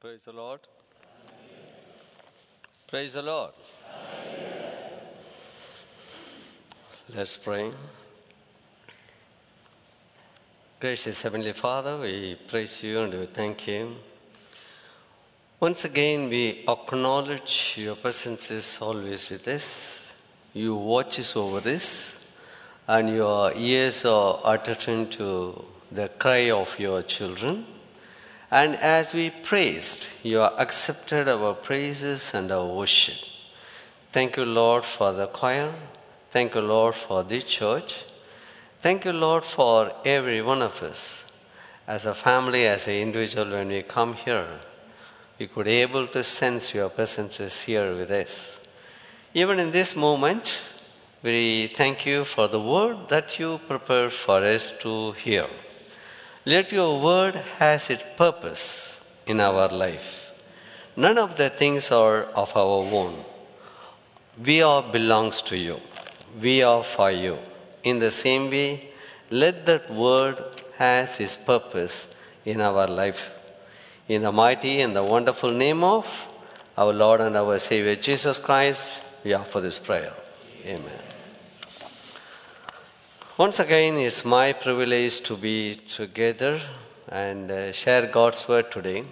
Praise the Lord. Praise the Lord. Let's pray. Gracious Heavenly Father, we praise you and we thank you. Once again, we acknowledge your presence is always with us. You watches over this, and your ears are attuned to the cry of your children. And as we praised, you accepted our praises and our worship. Thank you, Lord, for the choir. Thank you, Lord, for the church. Thank you, Lord, for every one of us. As a family, as an individual, when we come here, we could be able to sense your presence is here with us. Even in this moment, we thank you for the word that you prepared for us to hear. Let your word has its purpose in our life. None of the things are of our own. We are belongs to you. We are for you. In the same way, let that word has its purpose in our life. In the mighty and the wonderful name of our Lord and our Savior Jesus Christ, we offer this prayer. Amen. Once again, it's my privilege to be together and uh, share God's word today.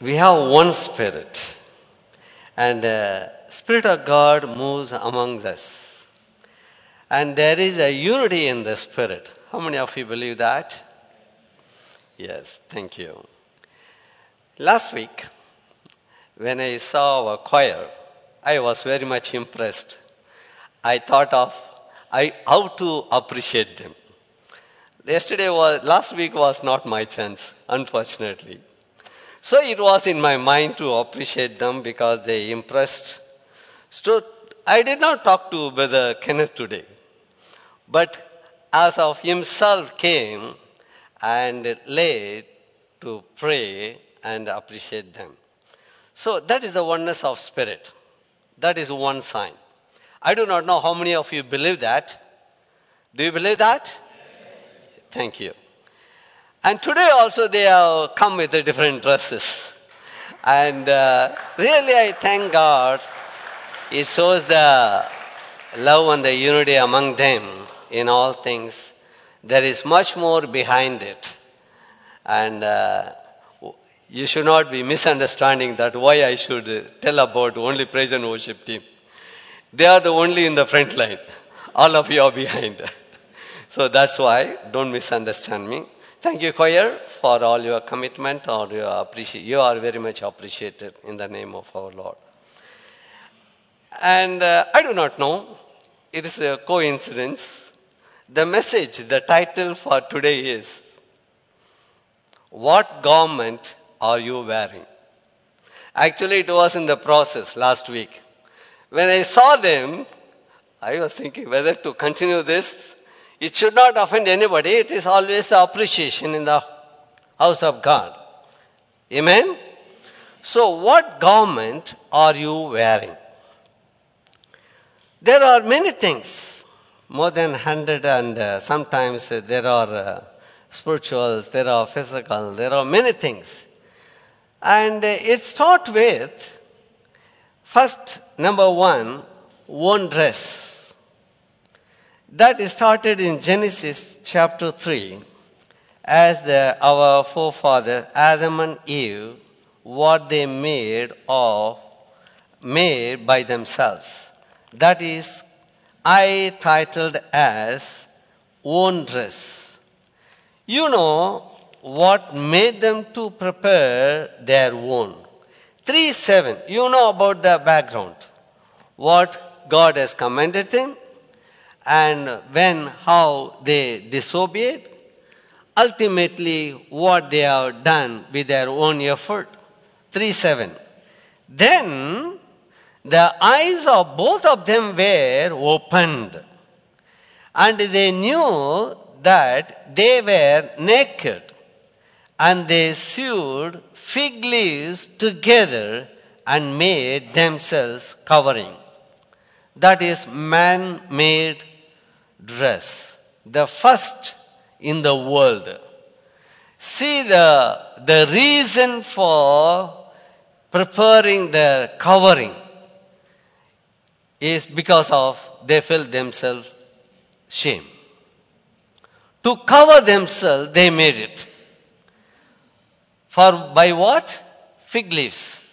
We have one spirit, and uh, Spirit of God moves among us. And there is a unity in the Spirit. How many of you believe that? Yes, thank you. Last week, when I saw our choir, I was very much impressed. I thought of I, how to appreciate them. Yesterday was, last week was not my chance, unfortunately. So it was in my mind to appreciate them because they impressed. So I did not talk to Brother Kenneth today. But as of himself came and led to pray and appreciate them. So that is the oneness of spirit. That is one sign. I do not know how many of you believe that. Do you believe that? Thank you. And today also they have come with the different dresses. And uh, really I thank God. It shows the love and the unity among them in all things. There is much more behind it. And uh, you should not be misunderstanding that why I should tell about only praise and worship team. They are the only in the front line. All of you are behind. so that's why, don't misunderstand me. Thank you, choir, for all your commitment or your appreciation. You are very much appreciated in the name of our Lord. And uh, I do not know, it is a coincidence. The message, the title for today is What Garment Are You Wearing? Actually, it was in the process last week. When I saw them, I was thinking whether to continue this. It should not offend anybody. It is always the appreciation in the house of God. Amen? So, what garment are you wearing? There are many things, more than 100, and uh, sometimes uh, there are uh, spirituals, there are physical, there are many things. And it starts with first, number one, one dress. That started in Genesis chapter 3 as the, our forefathers, Adam and Eve, what they made of, made by themselves. That is, I titled as own dress. You know what made them to prepare their own. 3 7, you know about the background. What God has commanded them, and when, how they disobeyed, ultimately what they have done with their own effort. 3 7. Then the eyes of both of them were opened, and they knew that they were naked, and they sewed fig leaves together and made themselves covering. That is man made dress, the first in the world. See the, the reason for preparing the covering is because of they felt themselves shame. To cover themselves, they made it. For by what? Fig leaves.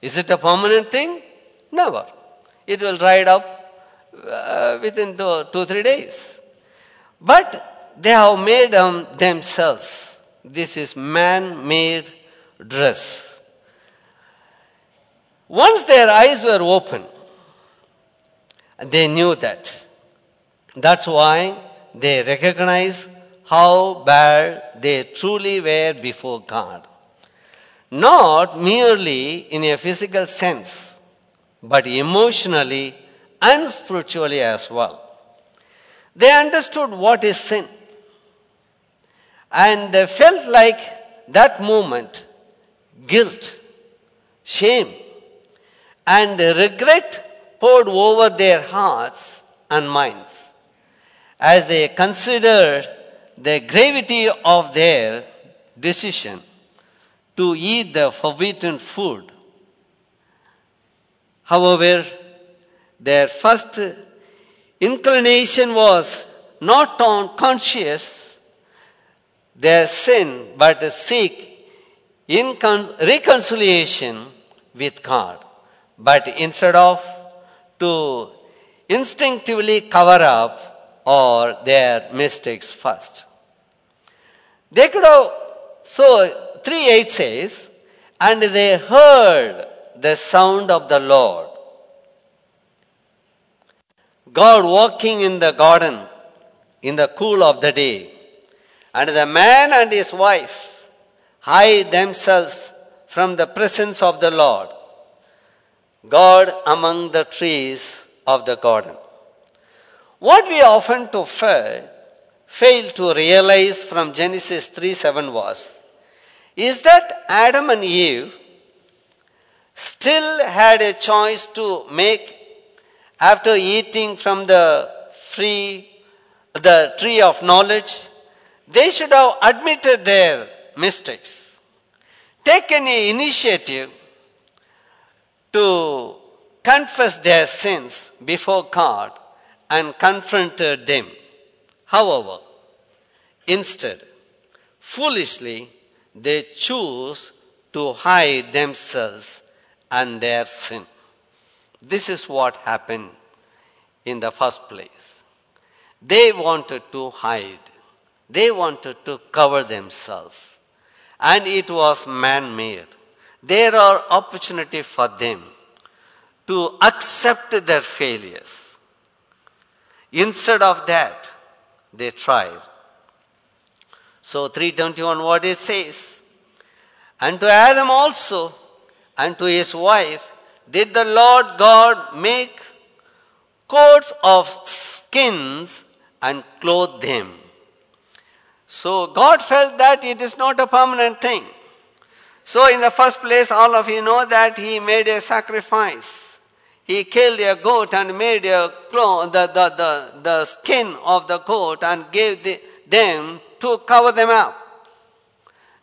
Is it a permanent thing? Never. It will dry up uh, within two, two, three days. But they have made them themselves. This is man made dress. Once their eyes were open, they knew that. That's why they recognized how bad they truly were before God. Not merely in a physical sense, but emotionally and spiritually as well. They understood what is sin. And they felt like that moment guilt, shame, and regret poured over their hearts and minds as they considered the gravity of their decision to eat the forbidden food. However, their first inclination was not on conscious their sin, but to seek reconciliation with God. But instead of to instinctively cover up or their mistakes first. They could have, so 3 8 says, and they heard the sound of the Lord God walking in the garden in the cool of the day. And the man and his wife hide themselves from the presence of the Lord, God among the trees of the garden. What we often to fail, fail to realize from Genesis 3 7 was, is that Adam and Eve still had a choice to make after eating from the free, the tree of knowledge, they should have admitted their mistakes, taken an initiative to confess their sins before God and confronted them. However, instead, foolishly, they choose to hide themselves and their sin. This is what happened in the first place. They wanted to hide, they wanted to cover themselves, and it was man made. There are opportunities for them to accept their failures. Instead of that, they tried. So 321 what it says. And to Adam also, and to his wife, did the Lord God make coats of skins and clothe them. So God felt that it is not a permanent thing. So in the first place, all of you know that he made a sacrifice. He killed a goat and made a cloth, the, the, the, the skin of the goat and gave the, them to cover them up.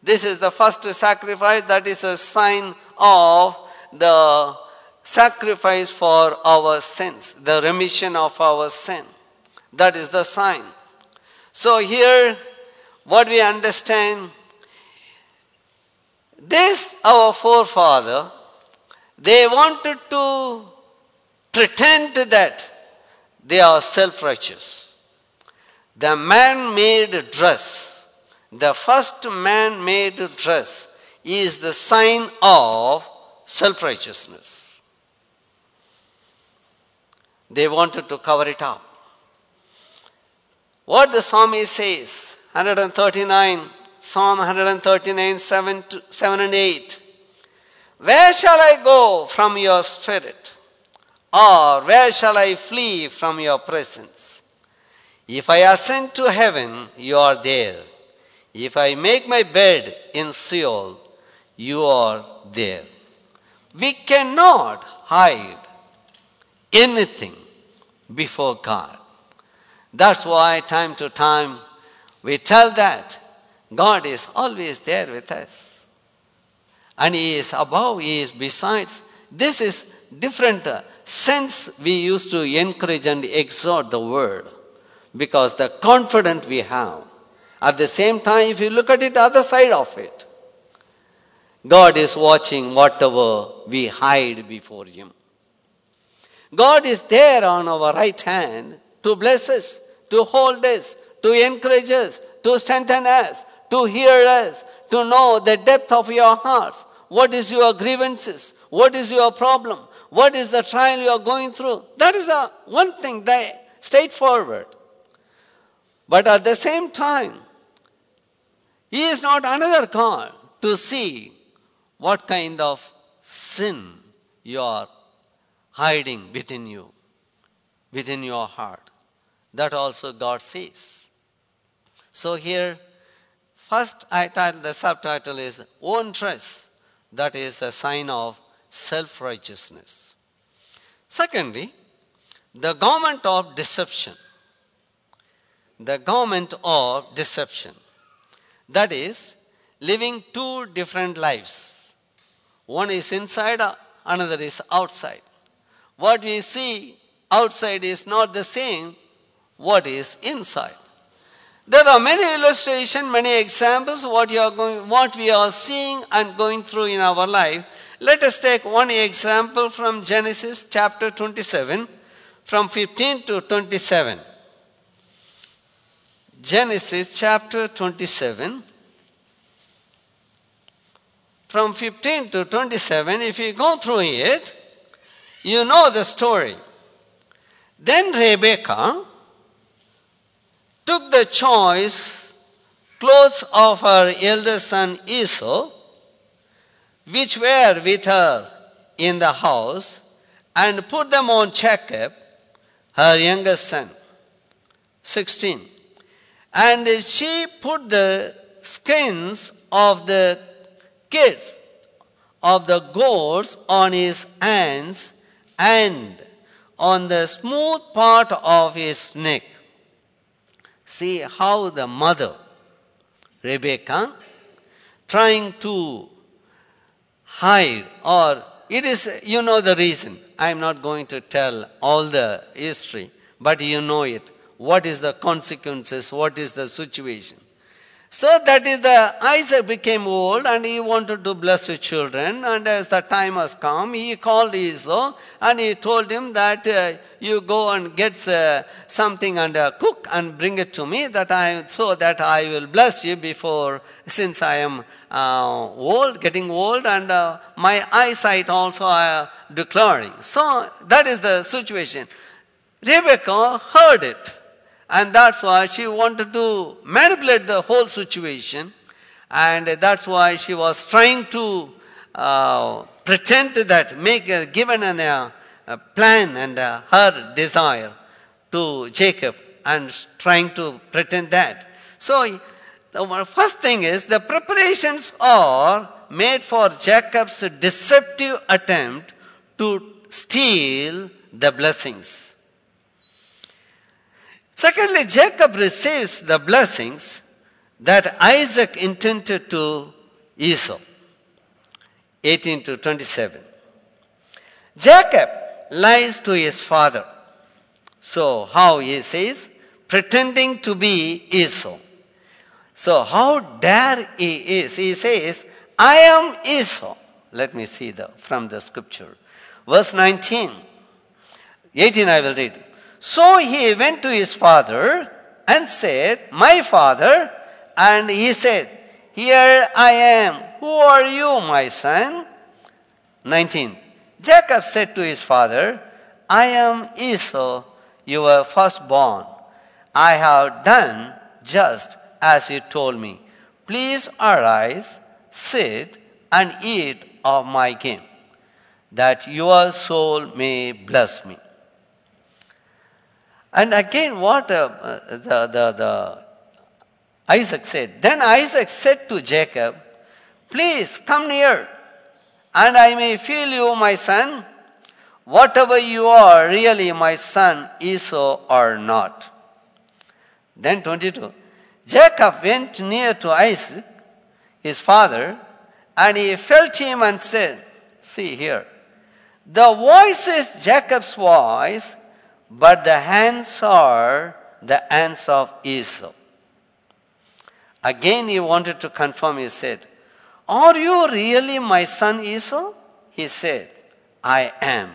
This is the first sacrifice that is a sign of the sacrifice for our sins, the remission of our sin. That is the sign. So here, what we understand, this our forefather, they wanted to pretend that they are self-righteous. The man-made dress, the first man-made dress is the sign of self-righteousness. They wanted to cover it up. What the psalmist says, 139, Psalm 139, 7, to, 7 and 8. Where shall I go from your spirit? Or where shall I flee from your presence? If I ascend to heaven, you are there. If I make my bed in Sheol, you are there. We cannot hide anything before God. That's why, time to time, we tell that God is always there with us. And He is above, He is besides. This is different uh, sense we used to encourage and exhort the word because the confidence we have. At the same time, if you look at it, other side of it, God is watching whatever we hide before Him. God is there on our right hand to bless us, to hold us, to encourage us, to strengthen us, to hear us, to know the depth of your hearts. What is your grievances? What is your problem? What is the trial you are going through? That is a one thing, that straightforward. But at the same time, He is not another God to see what kind of sin you are hiding within you, within your heart. That also God sees. So here, first I title, the subtitle is Own Trust. That is a sign of self righteousness. Secondly, the garment of deception. The garment of deception. That is, living two different lives. One is inside, another is outside. What we see outside is not the same what is inside. There are many illustrations, many examples what you are going, what we are seeing and going through in our life. Let us take one example from Genesis chapter 27, from 15 to 27. Genesis chapter 27, from 15 to 27. If you go through it, you know the story. Then Rebekah took the choice clothes of her elder son Esau, which were with her in the house, and put them on Jacob, her youngest son. 16. And she put the skins of the kids of the goats on his hands and on the smooth part of his neck. See how the mother, Rebecca, trying to hide, or it is, you know the reason. I'm not going to tell all the history, but you know it. What is the consequences? What is the situation? So that is the Isaac became old and he wanted to bless his children. And as the time has come, he called Esau and he told him that uh, you go and get uh, something and uh, cook and bring it to me that I so that I will bless you before since I am uh, old, getting old, and uh, my eyesight also are declaring. So that is the situation. Rebecca heard it. And that's why she wanted to manipulate the whole situation. And that's why she was trying to uh, pretend that, make a, given an, uh, a plan and uh, her desire to Jacob and trying to pretend that. So, the first thing is the preparations are made for Jacob's deceptive attempt to steal the blessings. Secondly, Jacob receives the blessings that Isaac intended to Esau. 18 to 27. Jacob lies to his father. So, how he says, pretending to be Esau. So, how dare he is? He says, I am Esau. Let me see the from the scripture. Verse 19. 18 I will read. So he went to his father and said, My father. And he said, Here I am. Who are you, my son? 19. Jacob said to his father, I am Esau, your firstborn. I have done just as you told me. Please arise, sit, and eat of my game, that your soul may bless me. And again, what uh, the, the, the Isaac said. Then Isaac said to Jacob, Please come near, and I may feel you, my son, whatever you are, really my son, Esau or not. Then 22. Jacob went near to Isaac, his father, and he felt him and said, See here, the voice is Jacob's voice, but the hands are the hands of Esau. Again, he wanted to confirm, he said, Are you really my son Esau? He said, I am.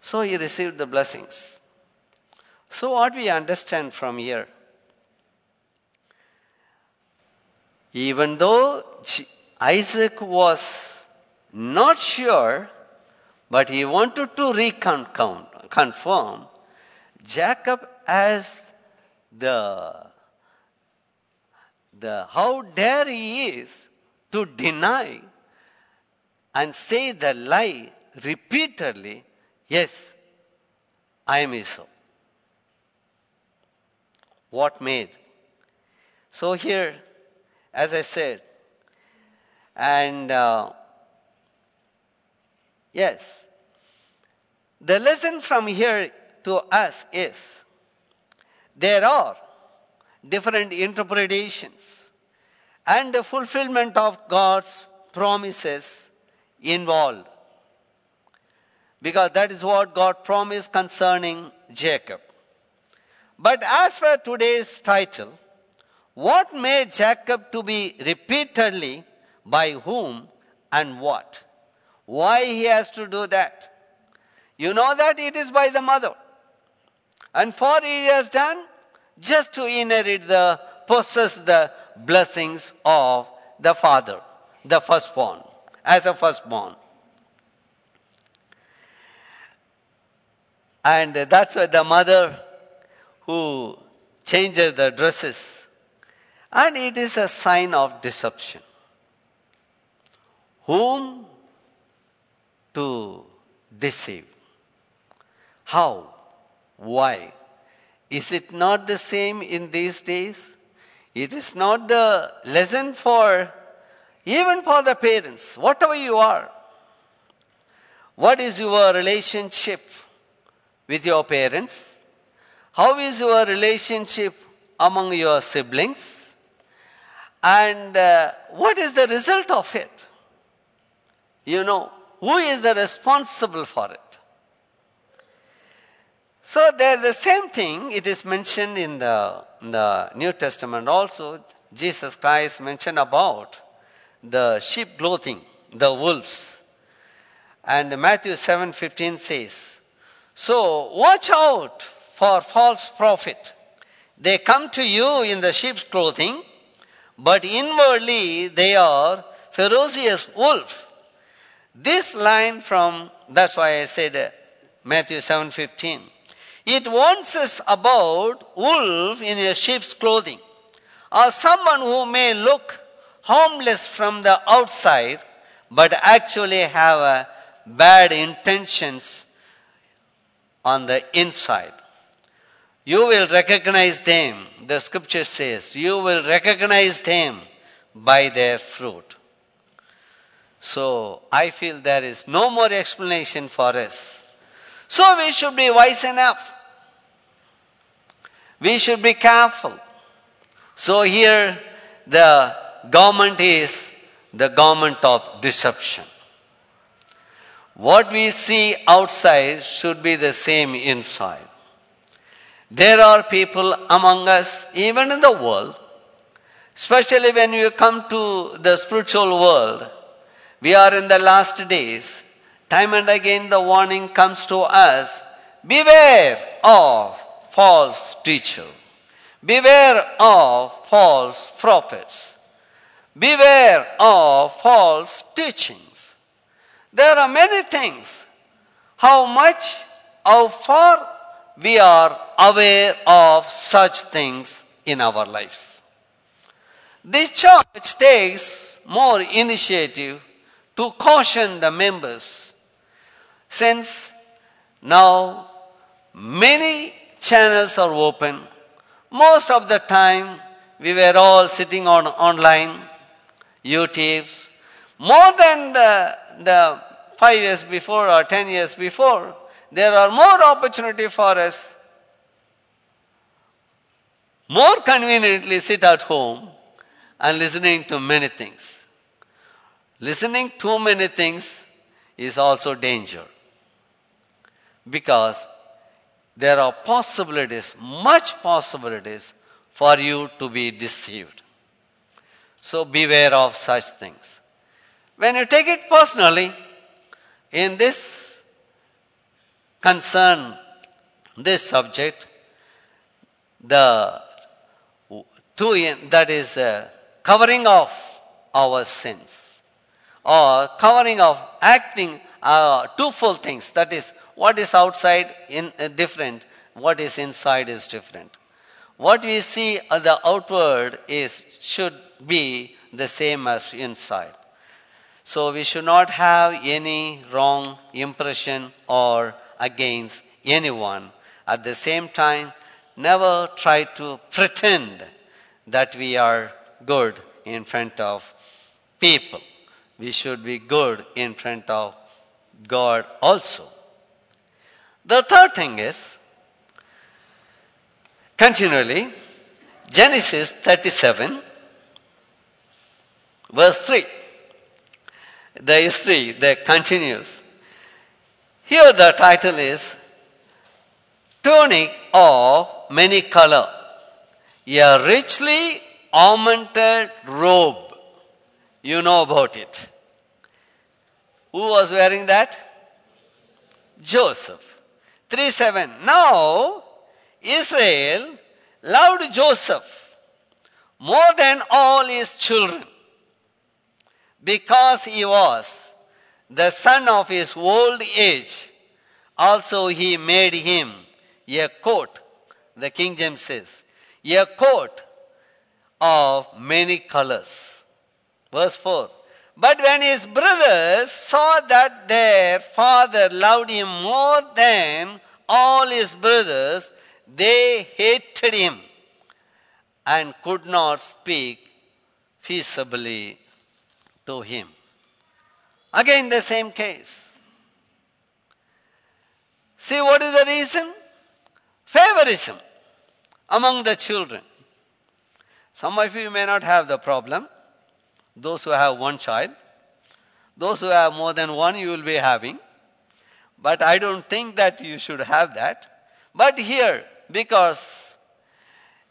So he received the blessings. So, what we understand from here, even though Isaac was not sure, but he wanted to reconfirm, Jacob as the, the how dare he is to deny and say the lie repeatedly, yes, I am Esau. What made? So here, as I said, and uh, yes, the lesson from here to us is there are different interpretations and the fulfillment of God's promises involved. Because that is what God promised concerning Jacob. But as for today's title, what made Jacob to be repeatedly by whom and what? Why he has to do that? You know that it is by the mother. And for he has done just to inherit the possess the blessings of the father, the firstborn, as a firstborn. And that's why the mother who changes the dresses, and it is a sign of deception. Whom to deceive? How? Why? Is it not the same in these days? It is not the lesson for even for the parents, whatever you are. What is your relationship with your parents? How is your relationship among your siblings? And uh, what is the result of it? You know, who is the responsible for it? So there the same thing, it is mentioned in the, in the New Testament also. Jesus Christ mentioned about the sheep clothing, the wolves. And Matthew 7:15 says, so watch out for false prophet. They come to you in the sheep's clothing, but inwardly they are ferocious wolf. This line from that's why I said Matthew 7:15. It warns us about wolf in a sheep's clothing, or someone who may look harmless from the outside, but actually have a bad intentions on the inside. You will recognize them, the scripture says, you will recognize them by their fruit. So I feel there is no more explanation for us. So we should be wise enough. We should be careful. So here the garment is the garment of deception. What we see outside should be the same inside. There are people among us, even in the world, especially when you come to the spiritual world, we are in the last days. Time and again, the warning comes to us beware of false teacher, beware of false prophets, beware of false teachings. There are many things. How much, how far we are aware of such things in our lives. This church takes more initiative to caution the members since now many channels are open. Most of the time we were all sitting on online, YouTubes. More than the the five years before or ten years before, there are more opportunity for us more conveniently sit at home and listening to many things. Listening too many things is also danger because there are possibilities, much possibilities for you to be deceived. So beware of such things. When you take it personally, in this concern, this subject, the two in, that is uh, covering of our sins or covering of acting uh, twofold things that is what is outside in uh, different what is inside is different what we see as the outward is should be the same as inside so we should not have any wrong impression or against anyone at the same time never try to pretend that we are good in front of people. We should be good in front of God also. The third thing is continually Genesis 37, verse 3. The history that continues. Here the title is Tunic of Many Color, a richly ornamented robe. You know about it. Who was wearing that? Joseph. 3 7. Now, Israel loved Joseph more than all his children because he was the son of his old age. Also, he made him a coat, the King James says, a coat of many colors. Verse 4. But when his brothers saw that their father loved him more than all his brothers, they hated him and could not speak feasibly to him. Again, the same case. See, what is the reason? Favorism among the children. Some of you may not have the problem. Those who have one child, those who have more than one, you will be having. But I don't think that you should have that. But here, because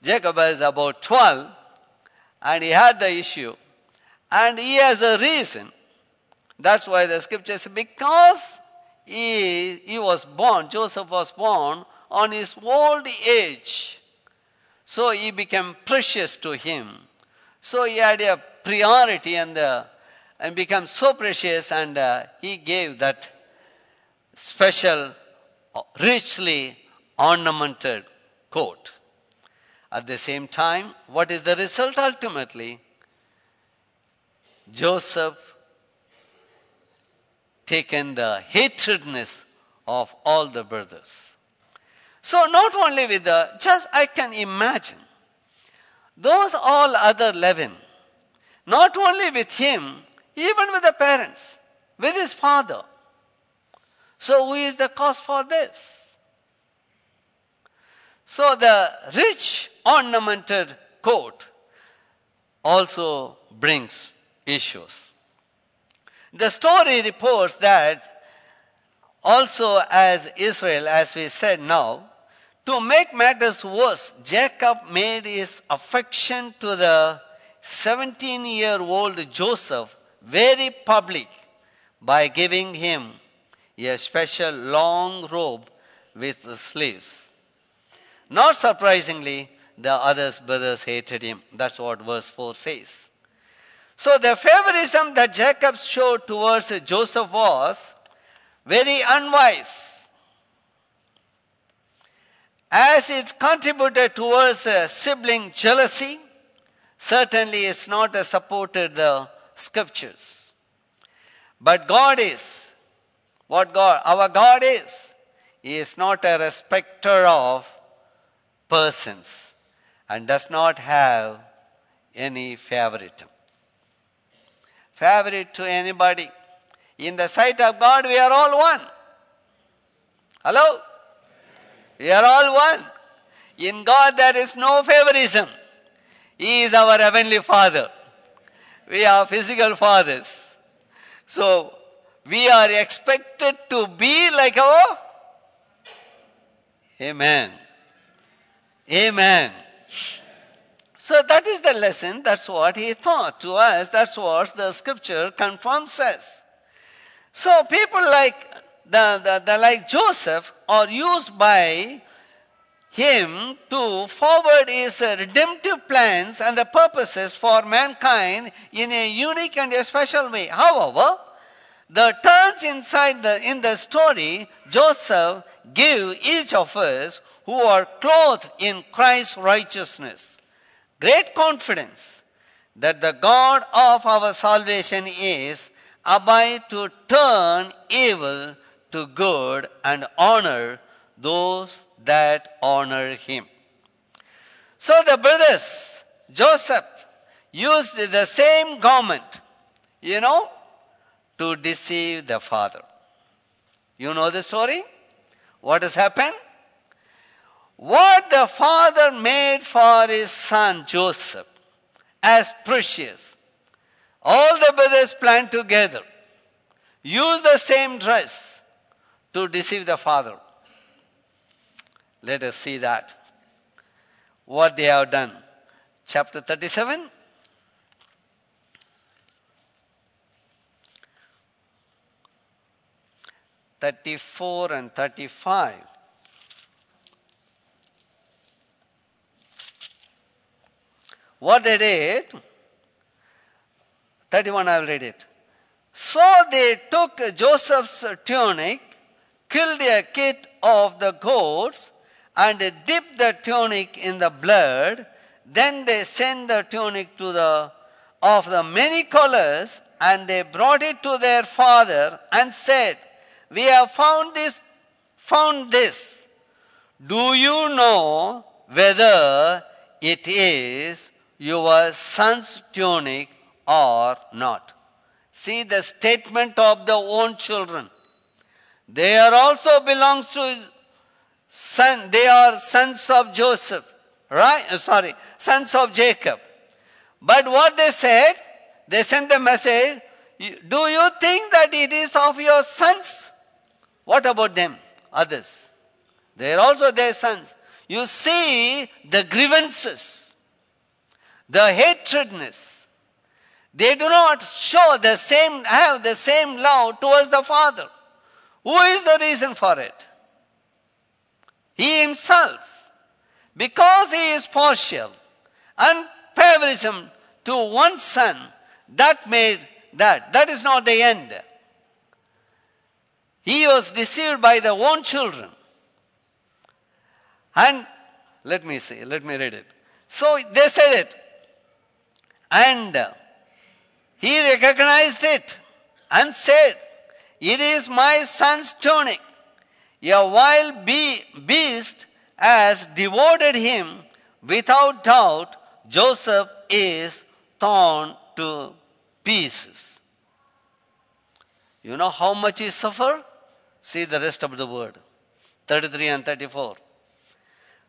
Jacob is about 12 and he had the issue, and he has a reason. That's why the scripture says, because he, he was born, Joseph was born on his old age. So he became precious to him. So he had a priority and, uh, and became so precious, and uh, he gave that special, uh, richly ornamented coat. At the same time, what is the result ultimately? Joseph taken the hatredness of all the brothers. So not only with the, just I can imagine, those all other 11, not only with him, even with the parents, with his father. So who is the cause for this? So the rich ornamented coat also brings issues. The story reports that also as Israel, as we said now, to make matters worse, Jacob made his affection to the 17 year old Joseph very public by giving him a special long robe with sleeves. Not surprisingly, the other brothers hated him. That's what verse 4 says. So the favoritism that Jacob showed towards Joseph was very unwise as it contributed towards sibling jealousy, certainly it's not supported the scriptures. But God is what God, our God is. He is not a respecter of persons and does not have any favoritism. Favorite to anybody. In the sight of God, we are all one. Hello? We are all one. In God, there is no favorism. He is our heavenly Father. We are physical fathers. So, we are expected to be like our. Amen. Amen. So that is the lesson. That's what he taught to us. That's what the scripture confirms us. So people like the, the, the like Joseph are used by him to forward his redemptive plans and the purposes for mankind in a unique and a special way. However, the turns inside the in the story, Joseph give each of us who are clothed in Christ's righteousness great confidence that the God of our salvation is about to turn evil to good and honor those that honor him. So the brothers, Joseph, used the same garment, you know, to deceive the father. You know the story? What has happened? What the father made for his son Joseph as precious. All the brothers planned together, use the same dress to deceive the father. Let us see that. What they have done. Chapter 37. Thirty-four and thirty-five. What they did, 31 I will read it. So they took Joseph's tunic, killed a kid of the goats, and dipped the tunic in the blood. Then they sent the tunic to the of the many colors, and they brought it to their father and said, We have found this found this. Do you know whether it is your son's tunic or not? See the statement of the own children. They are also belongs to son, they are sons of Joseph, right? Uh, sorry, sons of Jacob. But what they said, they sent the message, do you think that it is of your sons? What about them? Others. They are also their sons. You see the grievances, the hatredness, they do not show the same, have the same love towards the Father. Who is the reason for it? He himself. Because he is partial and favorism to one son, that made that. That is not the end. Was deceived by the own children. And let me see, let me read it. So they said it. And he recognized it and said, It is my son's tunic. A wild bee- beast has devoured him. Without doubt, Joseph is torn to pieces. You know how much he suffered? See the rest of the word 33 and 34.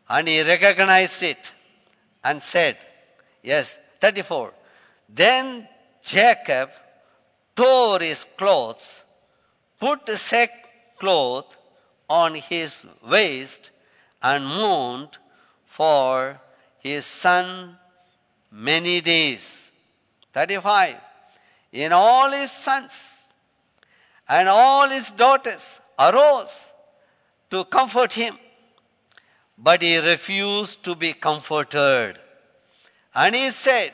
And he recognized it and said, Yes, 34. Then Jacob tore his clothes, put a sackcloth on his waist, and mourned for his son many days. 35. In all his sons and all his daughters arose to comfort him, but he refused to be comforted. And he said,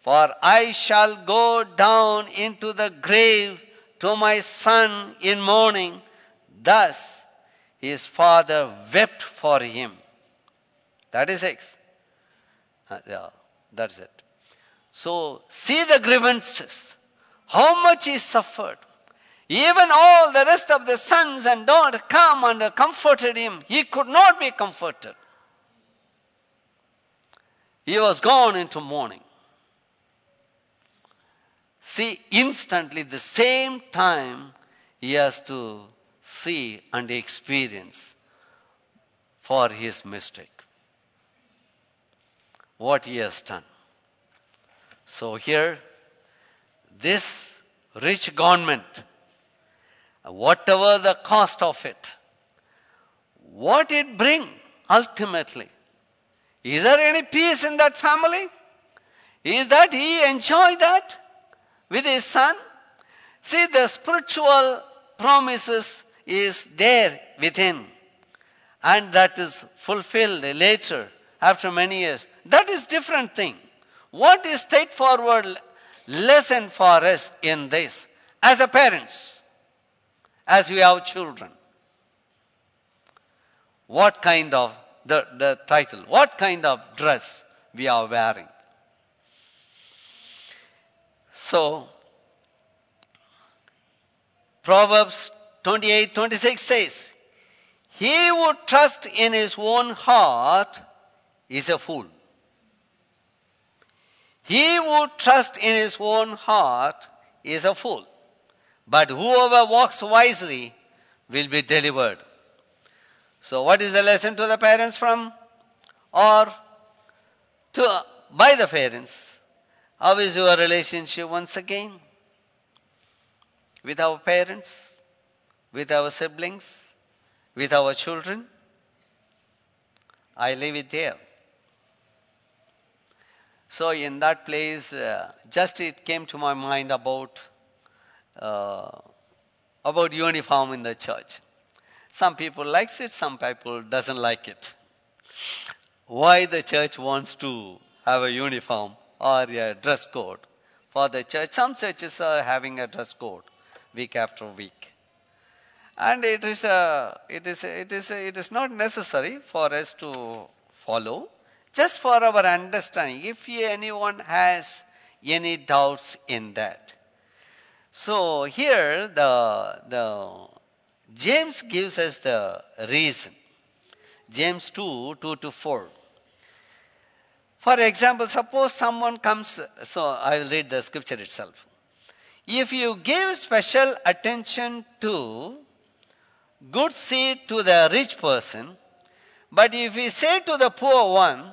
for I shall go down into the grave to my son in mourning. Thus his father wept for him. 36. Uh, yeah, that's it. So see the grievances. How much he suffered. Even all the rest of the sons and daughters come and comforted him. He could not be comforted. He was gone into mourning. See, instantly, the same time, he has to see and experience for his mistake. what he has done. So here, this rich garment, whatever the cost of it, what it bring ultimately? Is there any peace in that family? Is that he enjoy that with his son? See, the spiritual promises is there within, and that is fulfilled later after many years. That is different thing. What is straightforward lesson for us in this as a parents, as we have children? What kind of the, the title, what kind of dress we are wearing? So, Proverbs 28 26 says, He who trusts in his own heart is a fool. He who trusts in his own heart is a fool. But whoever walks wisely will be delivered. So, what is the lesson to the parents from? Or to, by the parents? How is your relationship once again? With our parents? With our siblings? With our children? I leave it there. So, in that place, uh, just it came to my mind about, uh, about uniform in the church. Some people likes it, some people doesn't like it. Why the church wants to have a uniform or a dress code for the church? Some churches are having a dress code week after week. And it is, a, it, is, a, it, is a, it is not necessary for us to follow just for our understanding, if anyone has any doubts in that. So here the, the James gives us the reason. James 2, 2 to 4. For example, suppose someone comes, so I will read the scripture itself. If you give special attention to good seed to the rich person, but if you say to the poor one,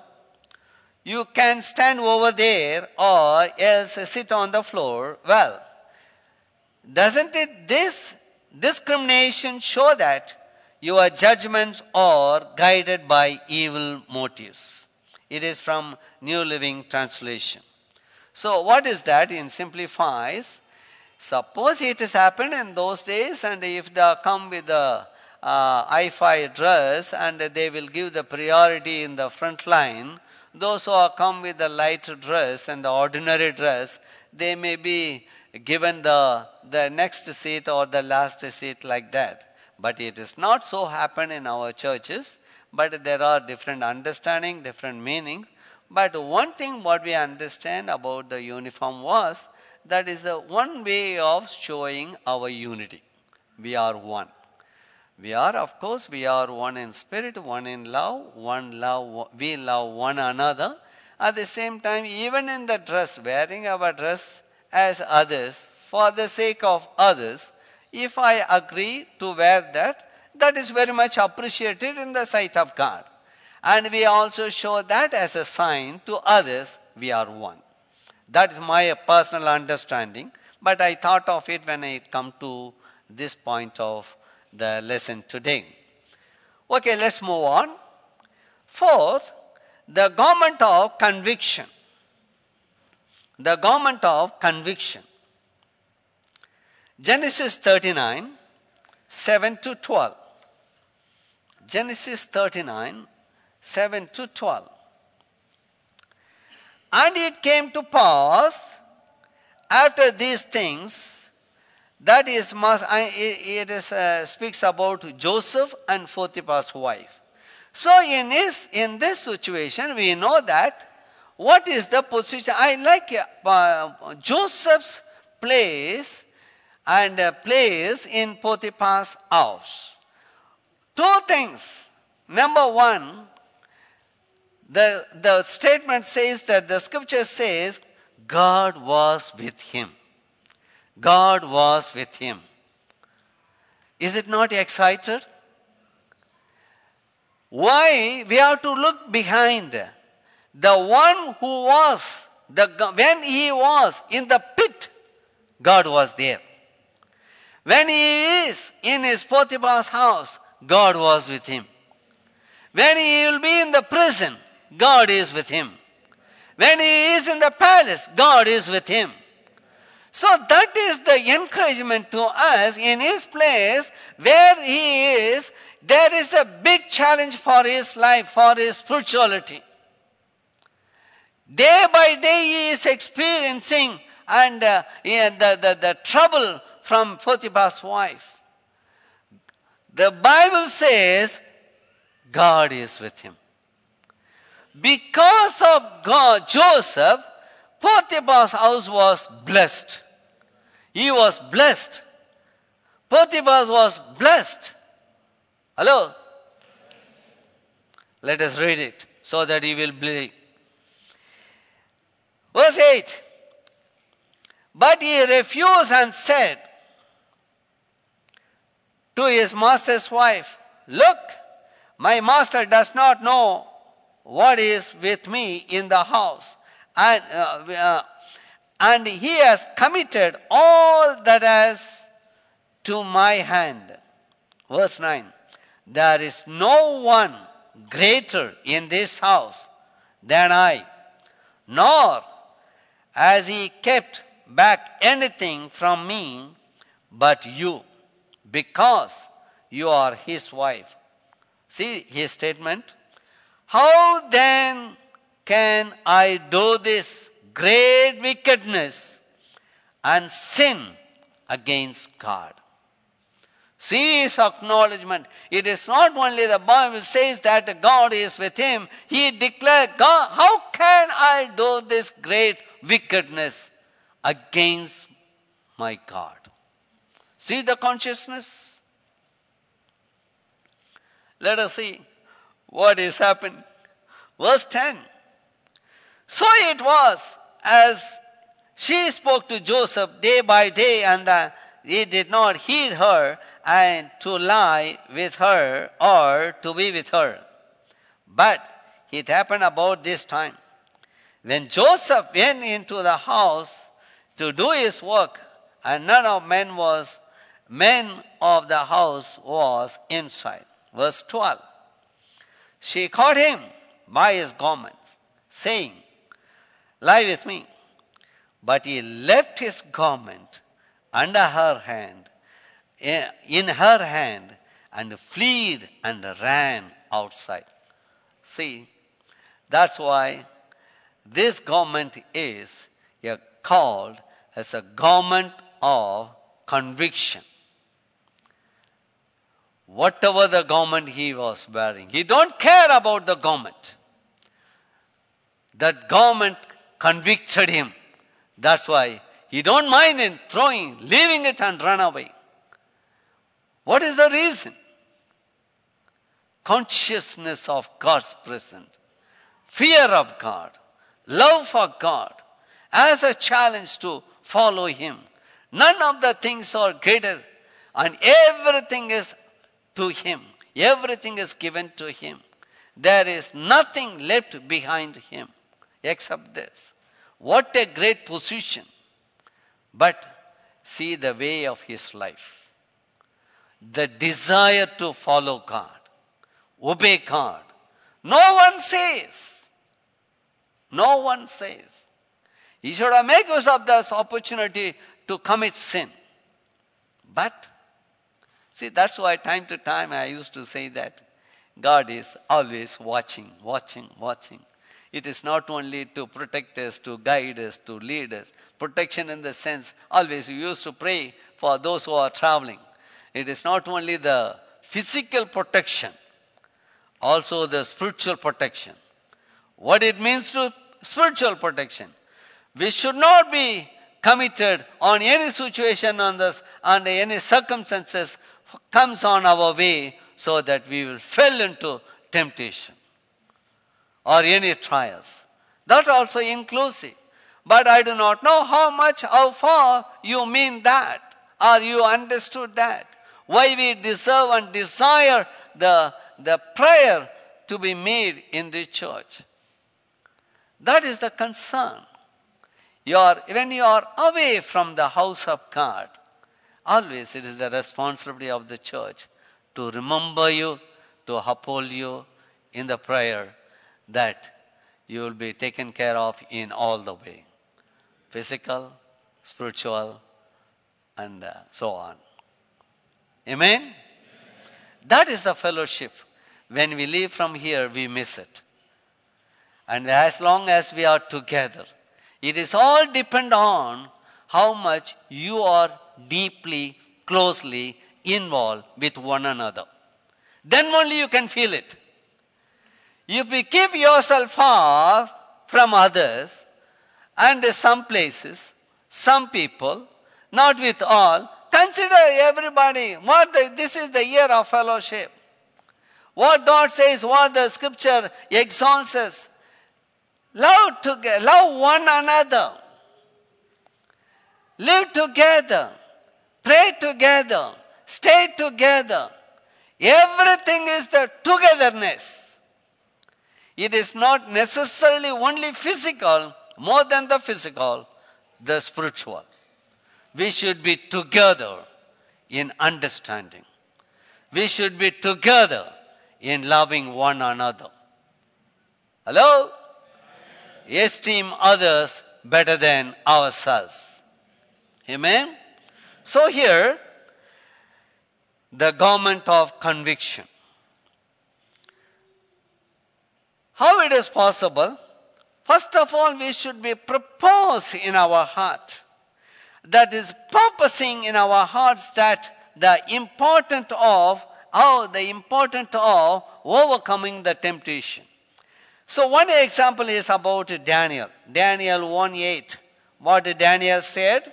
you can stand over there or else sit on the floor. Well, doesn't it this discrimination show that your judgments are guided by evil motives? It is from New Living Translation. So, what is that? In simplifies, suppose it has happened in those days, and if they come with the uh, I-5 dress and they will give the priority in the front line, those who are come with the light dress and the ordinary dress, they may be given the, the next seat or the last seat like that. But it is not so happen in our churches, but there are different understanding, different meaning. But one thing what we understand about the uniform was that is the one way of showing our unity. We are one. We are, of course, we are one in spirit, one in love, one love, we love one another. At the same time, even in the dress, wearing our dress as others, for the sake of others, if I agree to wear that, that is very much appreciated in the sight of God. And we also show that as a sign to others we are one. That is my personal understanding, but I thought of it when I come to this point of the lesson today. Okay, let's move on. Fourth, the garment of conviction. The garment of conviction. Genesis 39, 7 to 12. Genesis 39, 7 to 12. And it came to pass after these things that is, it is, uh, speaks about Joseph and Potiphar's wife. So in this, in this situation, we know that what is the position? I like uh, Joseph's place and uh, place in Potiphar's house. Two things. Number one, the, the statement says that the scripture says God was with him. God was with him. Is it not excited? Why? We have to look behind. the one who was, the, when he was in the pit, God was there. When he is in his Potiphar's house, God was with him. When he will be in the prison, God is with him. When he is in the palace, God is with him. So that is the encouragement to us in his place where he is. There is a big challenge for his life, for his spirituality. Day by day he is experiencing and uh, the, the, the trouble from Potiphar's wife. The Bible says God is with him. Because of God, Joseph, Potiphar's house was blessed. He was blessed. Potiphar was blessed. Hello? Let us read it so that he will believe. Verse 8 But he refused and said to his master's wife, Look, my master does not know what is with me in the house, and, uh, uh, and he has committed all that is to my hand. Verse 9 There is no one greater in this house than I, nor has he kept back anything from me but you, because you are his wife. See his statement. How then can I do this great wickedness and sin against God? See his acknowledgement. It is not only the Bible says that God is with him, he declared, God, how can I do this great wickedness against my God? See the consciousness? Let us see what is happened. Verse 10. So it was as she spoke to Joseph day by day, and he did not heed her and to lie with her or to be with her. But it happened about this time. When Joseph went into the house to do his work, and none of men was men of the house was inside. Verse 12. She caught him by his garments, saying, Lie with me. But he left his garment under her hand, eh, in her hand, and fled and ran outside. See, that's why this garment is called as a garment of conviction. Whatever the garment he was wearing, he don't care about the garment. That garment convicted him. That's why he don't mind in throwing, leaving it and run away. What is the reason? Consciousness of God's presence, fear of God, love for God, as a challenge to follow Him. None of the things are greater, and everything is to Him. Everything is given to Him. There is nothing left behind Him except this. What a great position. But see the way of his life. The desire to follow God, obey God. No one says. No one says. He should have made use of this opportunity to commit sin. But, see, that's why time to time I used to say that God is always watching, watching, watching. It is not only to protect us, to guide us, to lead us. Protection in the sense, always we used to pray for those who are traveling. It is not only the physical protection, also the spiritual protection. What it means to spiritual protection. We should not be committed on any situation on this, under any circumstances comes on our way so that we will fall into temptation or any trials. That also inclusive. But I do not know how much, how far you mean that, or you understood that. Why we deserve and desire the, the prayer to be made in the church. That is the concern. You are, when you are away from the house of God, always it is the responsibility of the church to remember you, to uphold you in the prayer that you will be taken care of in all the way physical, spiritual, and uh, so on. Amen? That is the fellowship. When we leave from here, we miss it. And as long as we are together, it is all depend on how much you are deeply, closely involved with one another. Then only you can feel it. If you keep yourself far from others and some places, some people, not with all, consider everybody. What the, this is the year of fellowship. What God says, what the scripture exalts us. Love together, love one another. Live together. Pray together. Stay together. Everything is the togetherness. It is not necessarily only physical, more than the physical, the spiritual. We should be together in understanding. We should be together in loving one another. Hello? Esteem others better than ourselves. Amen? So here, the garment of conviction. How it is possible? First of all, we should be proposed in our heart. That is purposing in our hearts that the important of how the important of overcoming the temptation. So one example is about Daniel. Daniel 1:8. What Daniel said?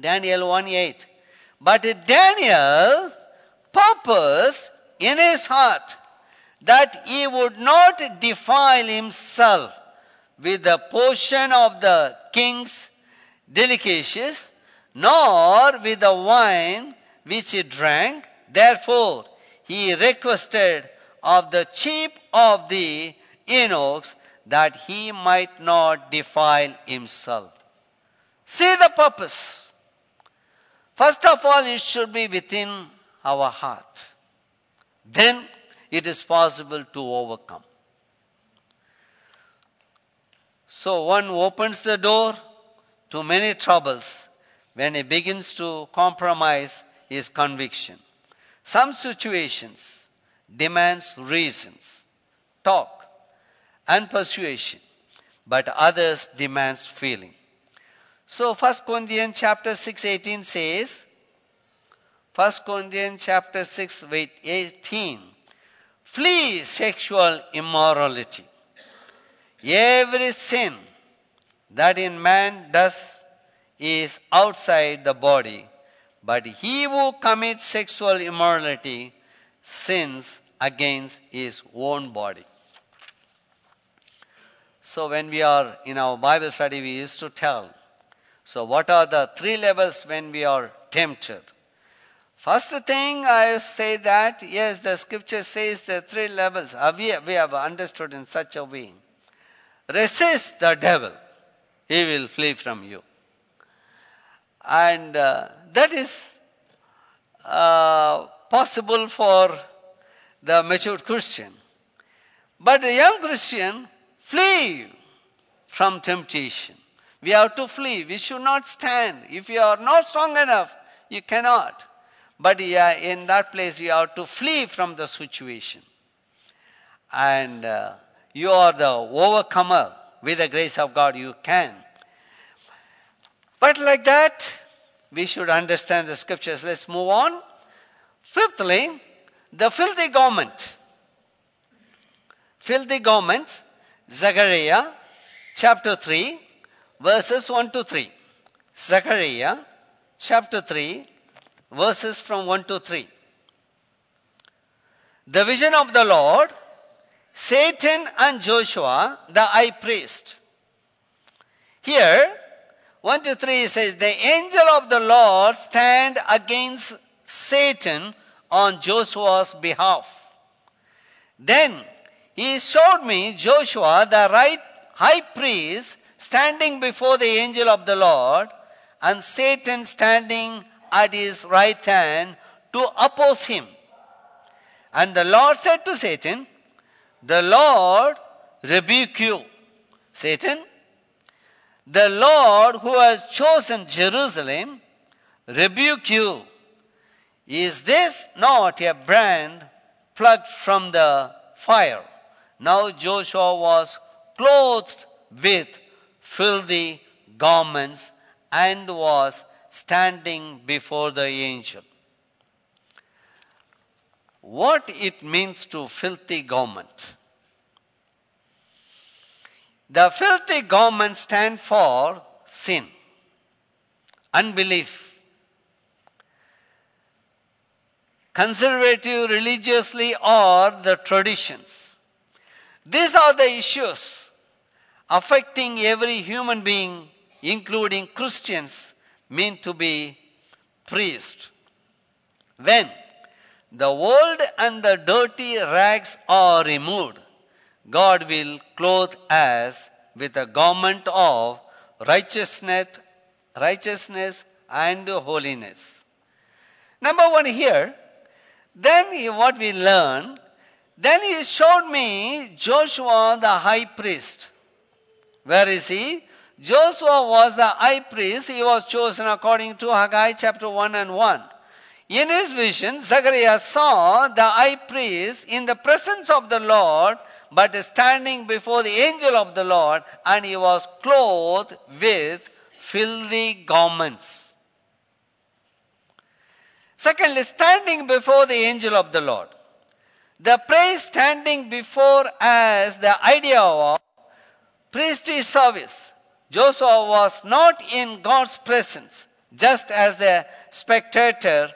Daniel 1:8. But Daniel purposed in his heart that he would not defile himself with the portion of the king's delicacies, nor with the wine which he drank. Therefore, he requested of the chief of the eunuchs that he might not defile himself. See the purpose. First of all, it should be within our heart. Then it is possible to overcome. So one opens the door to many troubles when he begins to compromise his conviction. Some situations demands reasons, talk, and persuasion, but others demands feeling. So 1 Corinthians chapter 6 18 says, 1 Corinthians chapter 6 18 Flee sexual immorality. Every sin that in man does is outside the body, but he who commits sexual immorality sins against his own body. So, when we are in our Bible study, we used to tell. So, what are the three levels when we are tempted? First thing I say that, yes, the scripture says the three levels. We, we have understood in such a way. Resist the devil, he will flee from you. And uh, that is uh, possible for the mature Christian. But the young Christian, flee from temptation. We have to flee. We should not stand. If you are not strong enough, you cannot. But yeah, in that place, you have to flee from the situation. And uh, you are the overcomer. With the grace of God, you can. But like that, we should understand the scriptures. Let's move on. Fifthly, the filthy garment. Filthy garment, Zechariah chapter 3, verses 1 to 3. Zechariah chapter 3, verses from 1 to 3. The vision of the Lord, Satan and Joshua, the high priest. Here, 1 to 3 says, The angel of the Lord stand against Satan on Joshua's behalf. Then he showed me Joshua, the right high priest standing before the angel of the Lord, and Satan standing at his right hand to oppose him. And the Lord said to Satan, The Lord rebuke you. Satan, the Lord who has chosen Jerusalem, rebuke you. Is this not a brand plucked from the fire? Now Joshua was clothed with filthy garments and was standing before the angel. What it means to filthy garment? The filthy garments stand for sin, unbelief, conservative religiously or the traditions. These are the issues affecting every human being, including Christians, meant to be priests. When the old and the dirty rags are removed, God will clothe us with a garment of righteousness, righteousness and holiness. Number one here, then what we learn, then he showed me Joshua the high priest. Where is he? Joshua was the high priest. He was chosen according to Haggai chapter 1 and 1. In his vision, Zechariah saw the high priest in the presence of the Lord but standing before the angel of the Lord, and he was clothed with filthy garments. Secondly, standing before the angel of the Lord. The praise standing before as the idea of priestly service. Joshua was not in God's presence just as a spectator,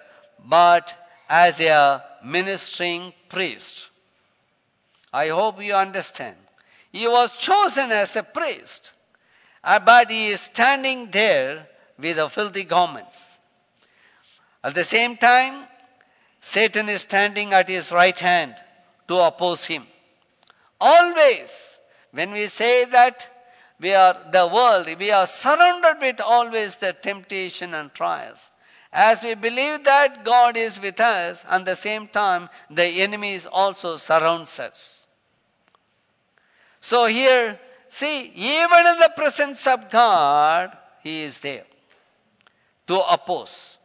but as a ministering priest. I hope you understand. He was chosen as a priest, uh, but he is standing there with the filthy garments. At the same time, Satan is standing at his right hand to oppose him. Always, when we say that we are the world, we are surrounded with always the temptation and trials. As we believe that God is with us, at the same time, the enemy also surrounds us. So here, see, even in the presence of God, He is there to oppose.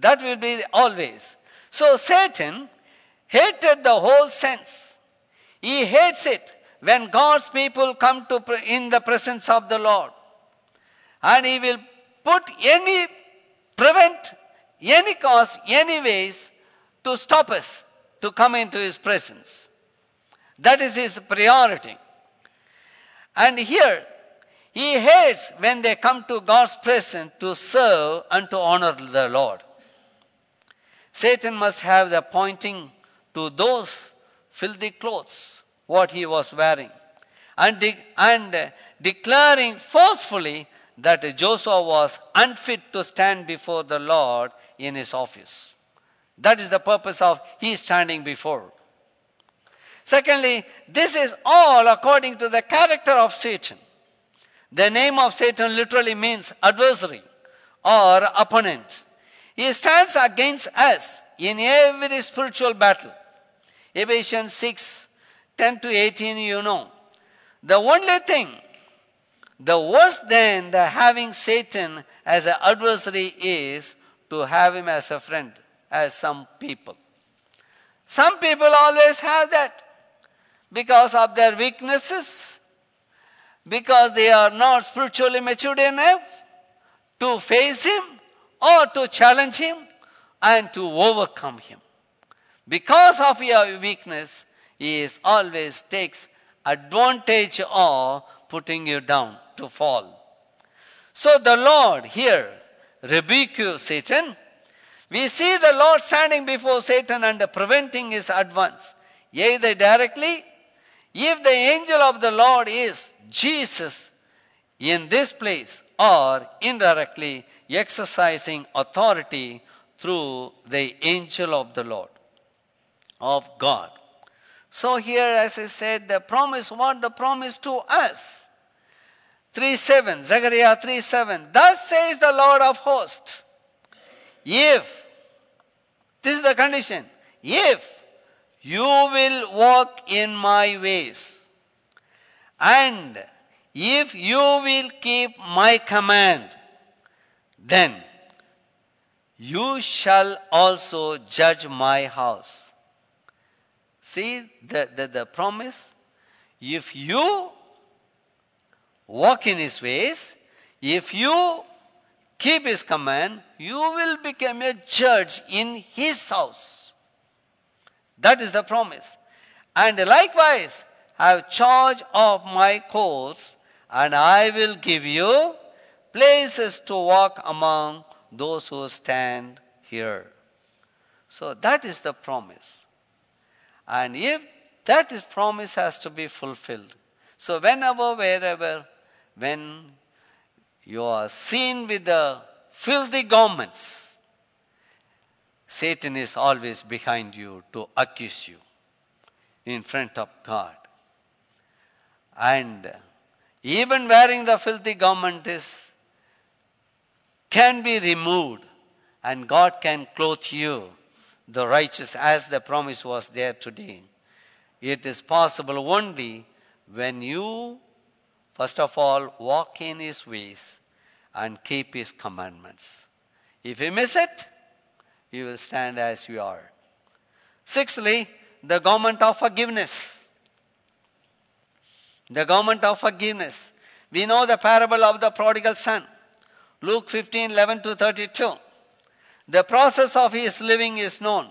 That will be always. So Satan hated the whole sense. He hates it when God's people come to in the presence of the Lord. And he will put any prevent any cause, any ways to stop us to come into his presence. That is his priority. And here, he hates when they come to God's presence to serve and to honor the Lord. Satan must have the pointing to those filthy clothes, what he was wearing, and, de- and uh, declaring forcefully that Joshua was unfit to stand before the Lord in his office. That is the purpose of he standing before. Secondly, this is all according to the character of Satan. The name of Satan literally means adversary or opponent. He stands against us in every spiritual battle. Ephesians 6 10 to 18, you know. The only thing, the worse than the having Satan as an adversary is to have him as a friend, as some people. Some people always have that because of their weaknesses, because they are not spiritually matured enough to face Him or to challenge Him and to overcome Him. Because of your weakness, is always takes advantage of putting you down to fall. So the Lord here rebuke you, Satan. We see the Lord standing before Satan and preventing his advance, either directly if the angel of the Lord is Jesus in this place or indirectly exercising authority through the angel of the Lord, of God. So, here, as I said, the promise, what the promise to us? 3 7, Zechariah 3 7. Thus says the Lord of hosts, if, this is the condition, if you will walk in my ways, and if you will keep my command, then you shall also judge my house. See the, the, the promise? If you walk in his ways, if you keep his command, you will become a judge in his house. That is the promise. And likewise, have charge of my courts, and I will give you places to walk among those who stand here. So that is the promise. And if that promise has to be fulfilled, so whenever, wherever, when you are seen with the filthy garments, Satan is always behind you to accuse you in front of God. And even wearing the filthy garment is can be removed and God can clothe you the righteous as the promise was there today. It is possible only when you, first of all, walk in His ways and keep His commandments. If you miss it, you will stand as you are. Sixthly, the garment of forgiveness. The garment of forgiveness. We know the parable of the prodigal son. Luke 15 11 to 32. The process of his living is known.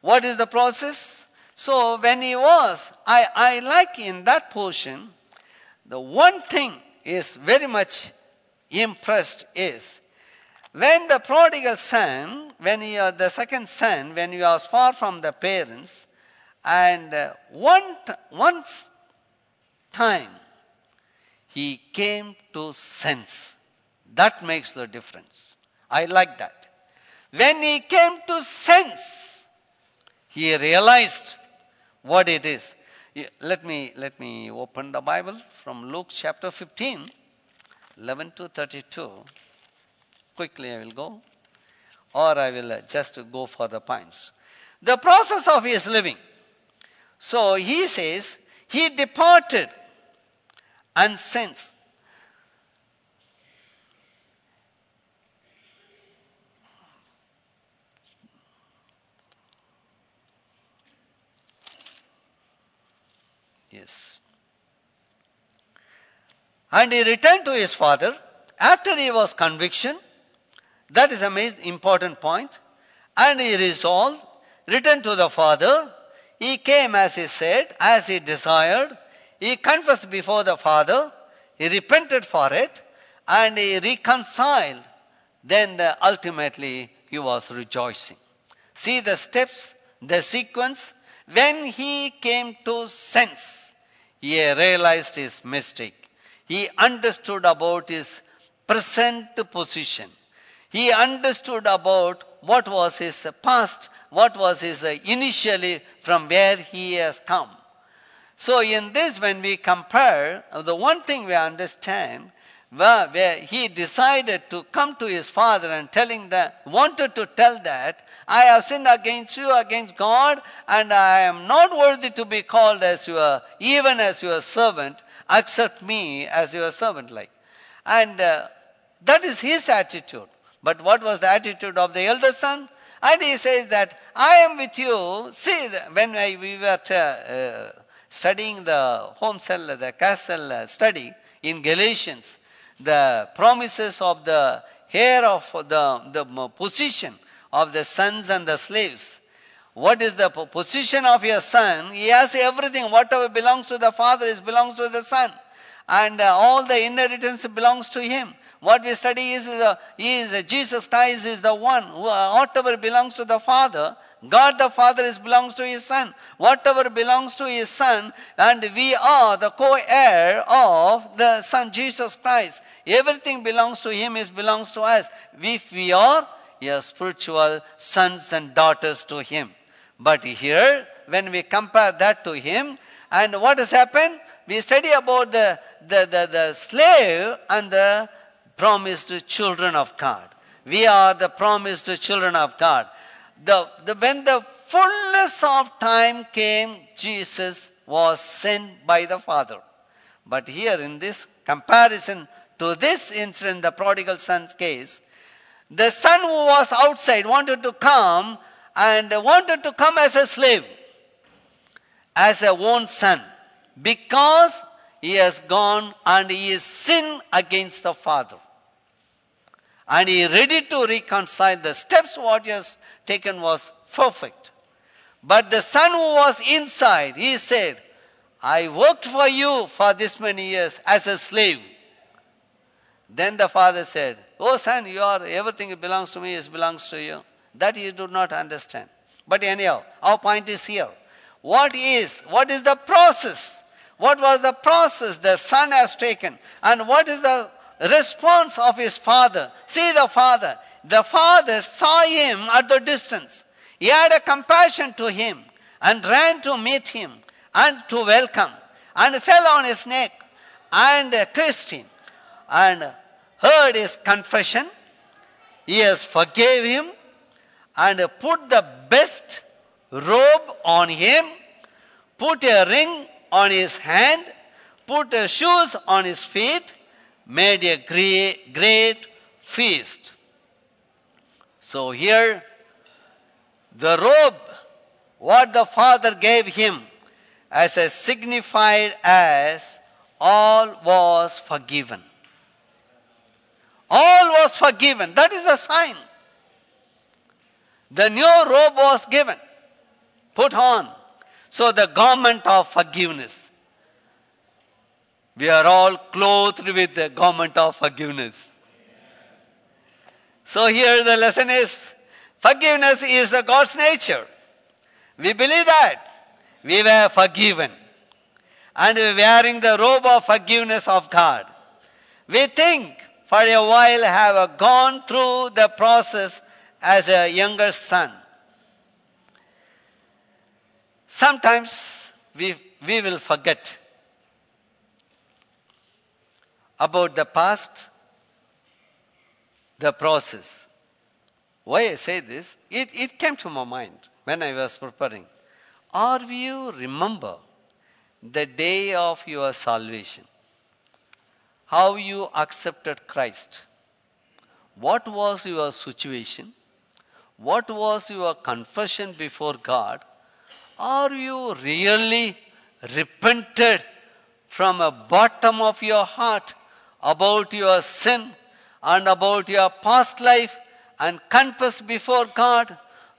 What is the process? So, when he was, I, I like in that portion, the one thing is very much impressed is when the prodigal son, when he, uh, the second son, when he was far from the parents, and uh, one, t- once time he came to sense that makes the difference. I like that. When he came to sense, he realized what it is. Let me, let me open the Bible from Luke chapter 15, 11 to 32. Quickly I will go. Or I will uh, just go for the points. The process of his living. So he says, he departed and sensed Yes. And he returned to his father after he was conviction. That is a important point. And he resolved, returned to the father. He came as he said, as he desired. He confessed before the father. He repented for it. And he reconciled. Then the, ultimately he was rejoicing. See the steps, the sequence, when he came to sense, he realized his mistake. He understood about his present position. He understood about what was his past, what was his initially from where he has come. So, in this, when we compare, the one thing we understand where he decided to come to his father and telling that, wanted to tell that, I have sinned against you, against God, and I am not worthy to be called as your, even as your servant, accept me as your servant like. And uh, that is his attitude. But what was the attitude of the elder son? And he says that, I am with you. See, when we were uh, studying the home cell, the castle uh, study in Galatians, the promises of the heir of the, the position of the sons and the slaves. What is the position of your son? He has everything. Whatever belongs to the father is belongs to the son. And uh, all the inheritance belongs to him. What we study is, the, is Jesus Christ is the one who, uh, whatever belongs to the father, God the Father is belongs to His Son. Whatever belongs to His Son, and we are the co-heir of the Son Jesus Christ. Everything belongs to Him is belongs to us. If we are your spiritual sons and daughters to Him. But here, when we compare that to Him, and what has happened? we study about the, the, the, the slave and the promised children of God. We are the promised children of God. The, the, when the fullness of time came, Jesus was sent by the Father. But here in this comparison to this incident, the prodigal son's case, the son who was outside wanted to come and wanted to come as a slave, as a own son, because he has gone and he is sin against the father. And he is ready to reconcile. The steps what he has taken was perfect. But the son who was inside, he said, I worked for you for this many years as a slave. Then the father said, Oh son, you are everything belongs to me, it belongs to you. That you do not understand. But anyhow, our point is here. What is, what is the process? What was the process the son has taken? And what is the response of his father? See the father. The father saw him at the distance. He had a compassion to him and ran to meet him and to welcome and fell on his neck and kissed him and heard his confession. He has forgave him and put the best robe on him, put a ring on his hand, put shoes on his feet, made a great, great feast. So here, the robe, what the father gave him, as a signified as all was forgiven. All was forgiven. That is the sign. The new robe was given, put on. So the garment of forgiveness. We are all clothed with the garment of forgiveness. So here the lesson is forgiveness is God's nature. We believe that. We were forgiven. And we wearing the robe of forgiveness of God. We think for a while have gone through the process as a younger son. Sometimes we, we will forget about the past, the process. Why I say this? It, it came to my mind when I was preparing. Or you remember the day of your salvation? How you accepted Christ? What was your situation? What was your confession before God? Are you really repented from a bottom of your heart about your sin and about your past life and confess before God,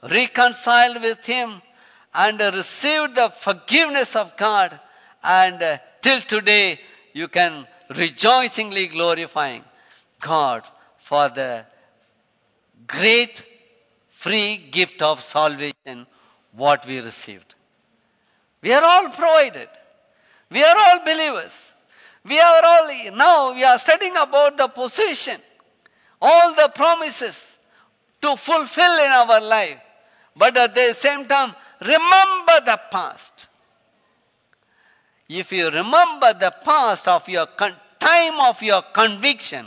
reconciled with Him, and received the forgiveness of God, and uh, till today you can rejoicingly glorifying God for the great free gift of salvation what we received. We are all provided. We are all believers. We are all, now we are studying about the position, all the promises to fulfill in our life. But at the same time, remember the past. If you remember the past of your con- time of your conviction,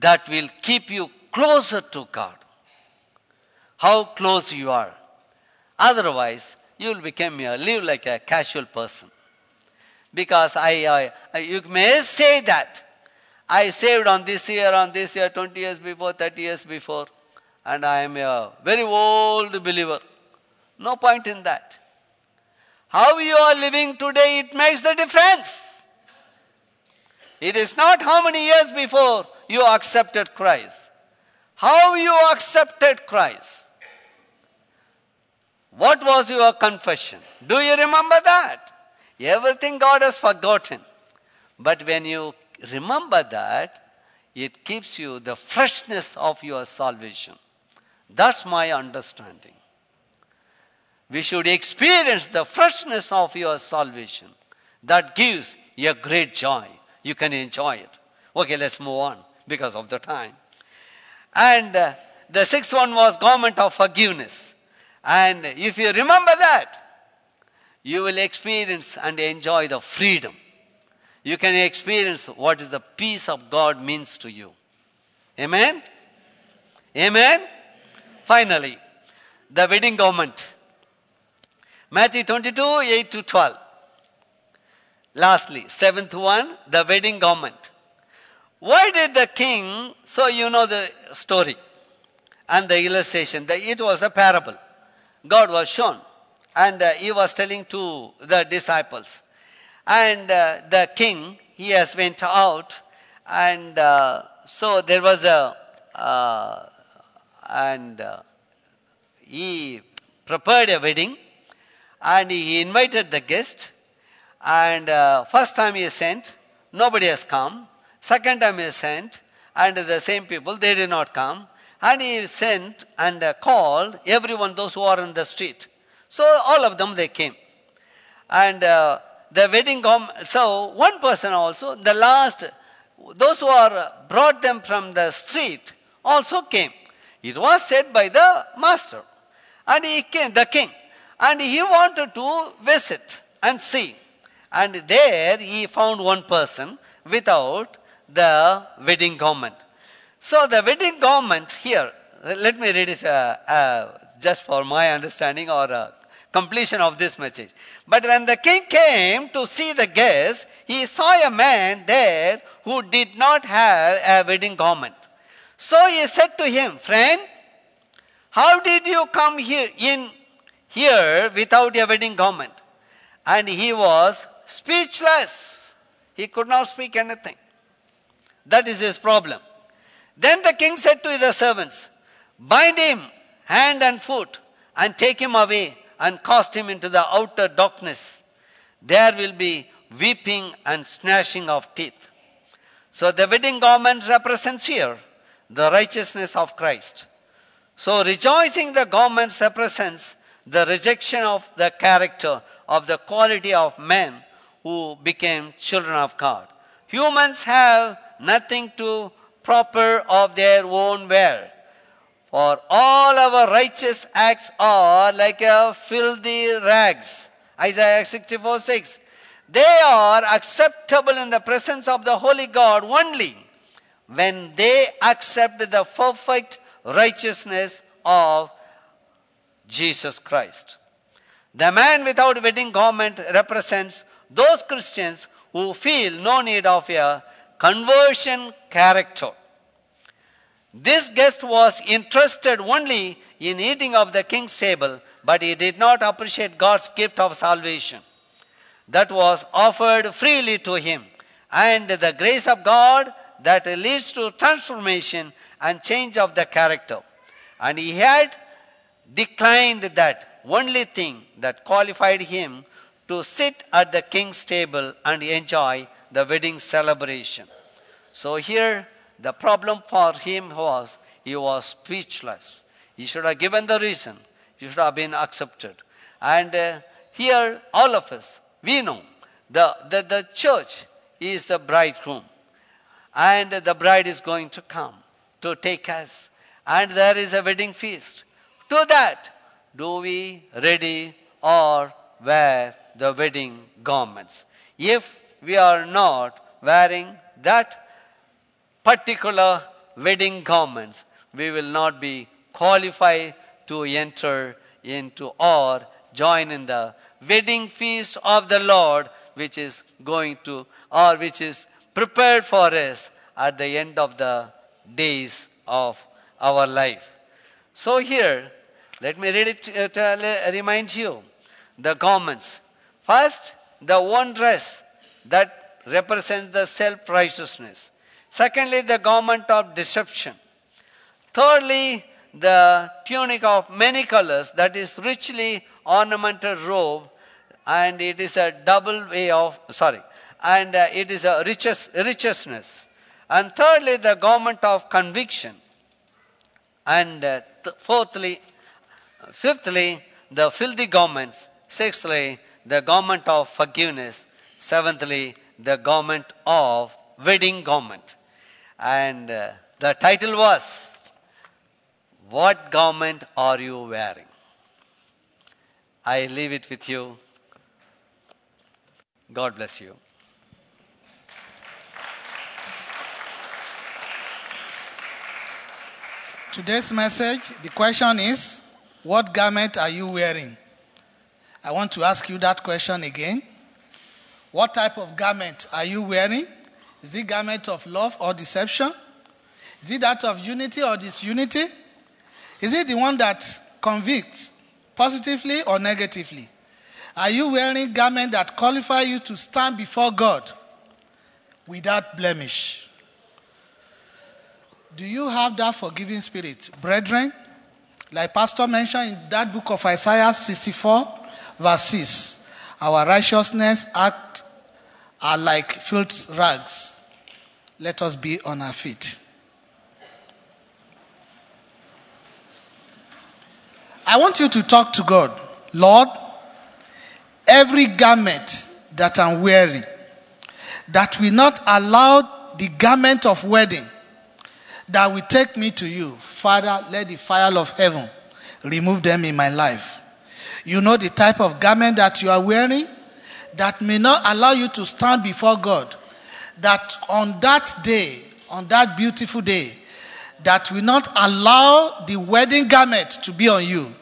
that will keep you closer to God. How close you are. Otherwise, you will become a, live like a casual person. Because I, I, you may say that I saved on this year, on this year, 20 years before, 30 years before, and I am a very old believer. No point in that. How you are living today, it makes the difference. It is not how many years before you accepted Christ. How you accepted Christ. What was your confession? Do you remember that? Everything God has forgotten. But when you remember that, it keeps you the freshness of your salvation. That's my understanding. We should experience the freshness of your salvation. That gives you a great joy. You can enjoy it. Okay, let's move on because of the time. And uh, the sixth one was garment of forgiveness. And if you remember that, you will experience and enjoy the freedom. You can experience what is the peace of God means to you. Amen? Amen? Finally, the wedding garment. Matthew 22, 8 to 12. Lastly, seventh one, the wedding garment. Why did the king, so you know the story and the illustration, that it was a parable. God was shown and uh, he was telling to the disciples. And uh, the king, he has went out and uh, so there was a, uh, and uh, he prepared a wedding and he invited the guest and uh, first time he sent, nobody has come. Second time he sent, and the same people, they did not come. And he sent and uh, called everyone, those who are in the street. So all of them, they came. And uh, the wedding, com- so one person also, the last, those who are brought them from the street also came. It was said by the master. And he came, the king. And he wanted to visit and see. And there he found one person without the wedding garment. So the wedding garment here, let me read it uh, uh, just for my understanding or uh, completion of this message. But when the king came to see the guest, he saw a man there who did not have a wedding garment. So he said to him, Friend, how did you come here in here without a wedding garment? And he was speechless. He could not speak anything. That is his problem. Then the king said to the servants, Bind him hand and foot and take him away and cast him into the outer darkness. There will be weeping and gnashing of teeth. So the wedding garment represents here the righteousness of Christ. So rejoicing the garment represents the rejection of the character of the quality of men who became children of God. Humans have nothing to proper of their own will. For all our righteous acts are like a filthy rags. Isaiah 64 6. They are acceptable in the presence of the Holy God only when they accept the perfect righteousness of Jesus Christ. The man without wedding garment represents those Christians who feel no need of a conversion character. This guest was interested only in eating of the king's table, but he did not appreciate God's gift of salvation that was offered freely to him and the grace of God that leads to transformation and change of the character. And he had declined that only thing that qualified him to sit at the king's table and enjoy the wedding celebration. So here the problem for him was he was speechless. He should have given the reason. He should have been accepted. And uh, here all of us, we know the, the, the church is the bridegroom. And the bride is going to come to take us. And there is a wedding feast. To that, do we ready or wear the wedding garments? If we are not wearing that particular wedding garments, we will not be qualified to enter into or join in the wedding feast of the Lord, which is going to, or which is prepared for us at the end of the days of our life. So here, let me read it uh, to, to uh, remind you the garments. First, the one dress that represents the self righteousness. Secondly, the garment of deception. Thirdly, the tunic of many colors that is richly ornamented robe and it is a double way of sorry and uh, it is a riches, richness. And thirdly the garment of conviction. And uh, th- fourthly fifthly the filthy garments. Sixthly the garment of forgiveness. Seventhly the garment of wedding garment and uh, the title was what garment are you wearing i leave it with you God bless you. Today's message, the question is, what garment are you wearing? I want to ask you that question again. What type of garment are you wearing? Is it garment of love or deception? Is it that of unity or disunity? Is it the one that convicts positively or negatively? Are you wearing garment that qualify you to stand before God without blemish? Do you have that forgiving spirit? Brethren, like Pastor mentioned in that book of Isaiah 64, verse 6, our righteousness act are like filth rags. Let us be on our feet. I want you to talk to God. Lord, every garment that I'm wearing that will not allow the garment of wedding that will take me to you, Father, let the fire of heaven remove them in my life. You know the type of garment that you are wearing that may not allow you to stand before God. That on that day, on that beautiful day, that will not allow the wedding garment to be on you.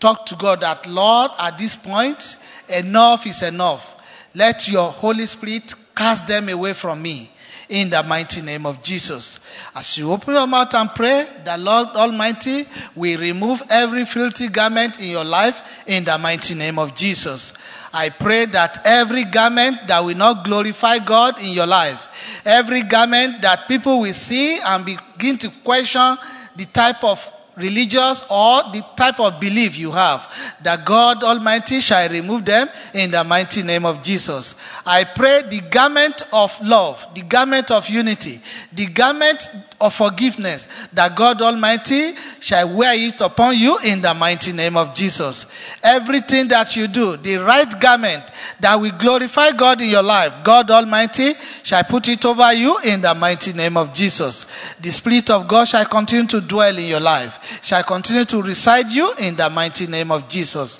Talk to God that, Lord, at this point, enough is enough. Let your Holy Spirit cast them away from me in the mighty name of Jesus. As you open your mouth and pray, the Lord Almighty will remove every filthy garment in your life in the mighty name of Jesus. I pray that every garment that will not glorify God in your life, every garment that people will see and begin to question the type of religious or the type of belief you have, that God Almighty shall remove them in the mighty name of Jesus. I pray the garment of love, the garment of unity, the garment of forgiveness, that God Almighty shall wear it upon you in the mighty name of Jesus. Everything that you do, the right garment that will glorify God in your life, God Almighty shall put it over you in the mighty name of Jesus. The Spirit of God shall continue to dwell in your life, shall continue to reside you in the mighty name of Jesus.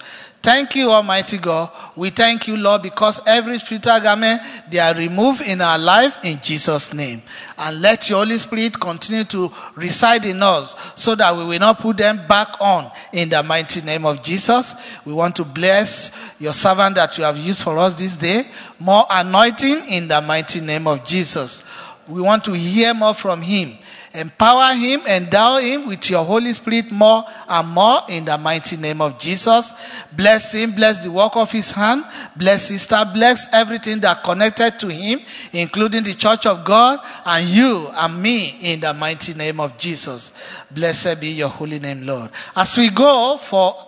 Thank you, Almighty God. We thank you, Lord, because every spiritual garment they are removed in our life in Jesus' name. And let your Holy Spirit continue to reside in us so that we will not put them back on in the mighty name of Jesus. We want to bless your servant that you have used for us this day. More anointing in the mighty name of Jesus. We want to hear more from him. Empower him, endow him with your Holy Spirit more and more in the mighty name of Jesus. Bless him, bless the work of his hand, bless sister, bless everything that connected to him, including the church of God and you and me in the mighty name of Jesus. Blessed be your holy name, Lord. As we go for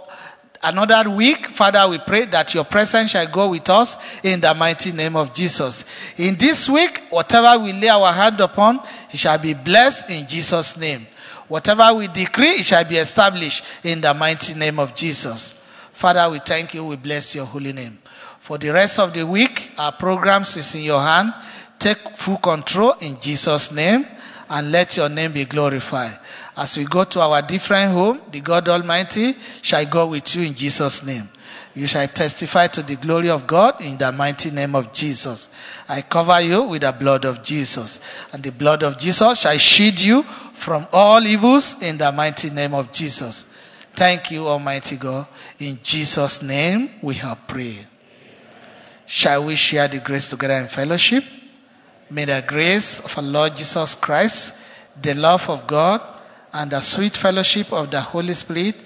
another week, Father, we pray that your presence shall go with us in the mighty name of Jesus. In this week, whatever we lay our hand upon, it shall be blessed in Jesus' name. Whatever we decree, it shall be established in the mighty name of Jesus. Father, we thank you. We bless your holy name. For the rest of the week, our programs is in your hand. Take full control in Jesus' name and let your name be glorified. As we go to our different home, the God Almighty shall go with you in Jesus' name. You shall testify to the glory of God in the mighty name of Jesus. I cover you with the blood of Jesus. And the blood of Jesus shall shield you from all evils in the mighty name of Jesus. Thank you, Almighty God. In Jesus' name we have prayed. Shall we share the grace together in fellowship? May the grace of our Lord Jesus Christ, the love of God, and the sweet fellowship of the Holy Spirit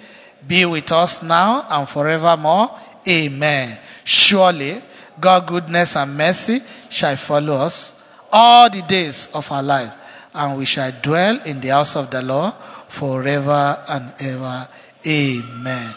be with us now and forevermore. Amen. Surely, God's goodness and mercy shall follow us all the days of our life, and we shall dwell in the house of the Lord forever and ever. Amen.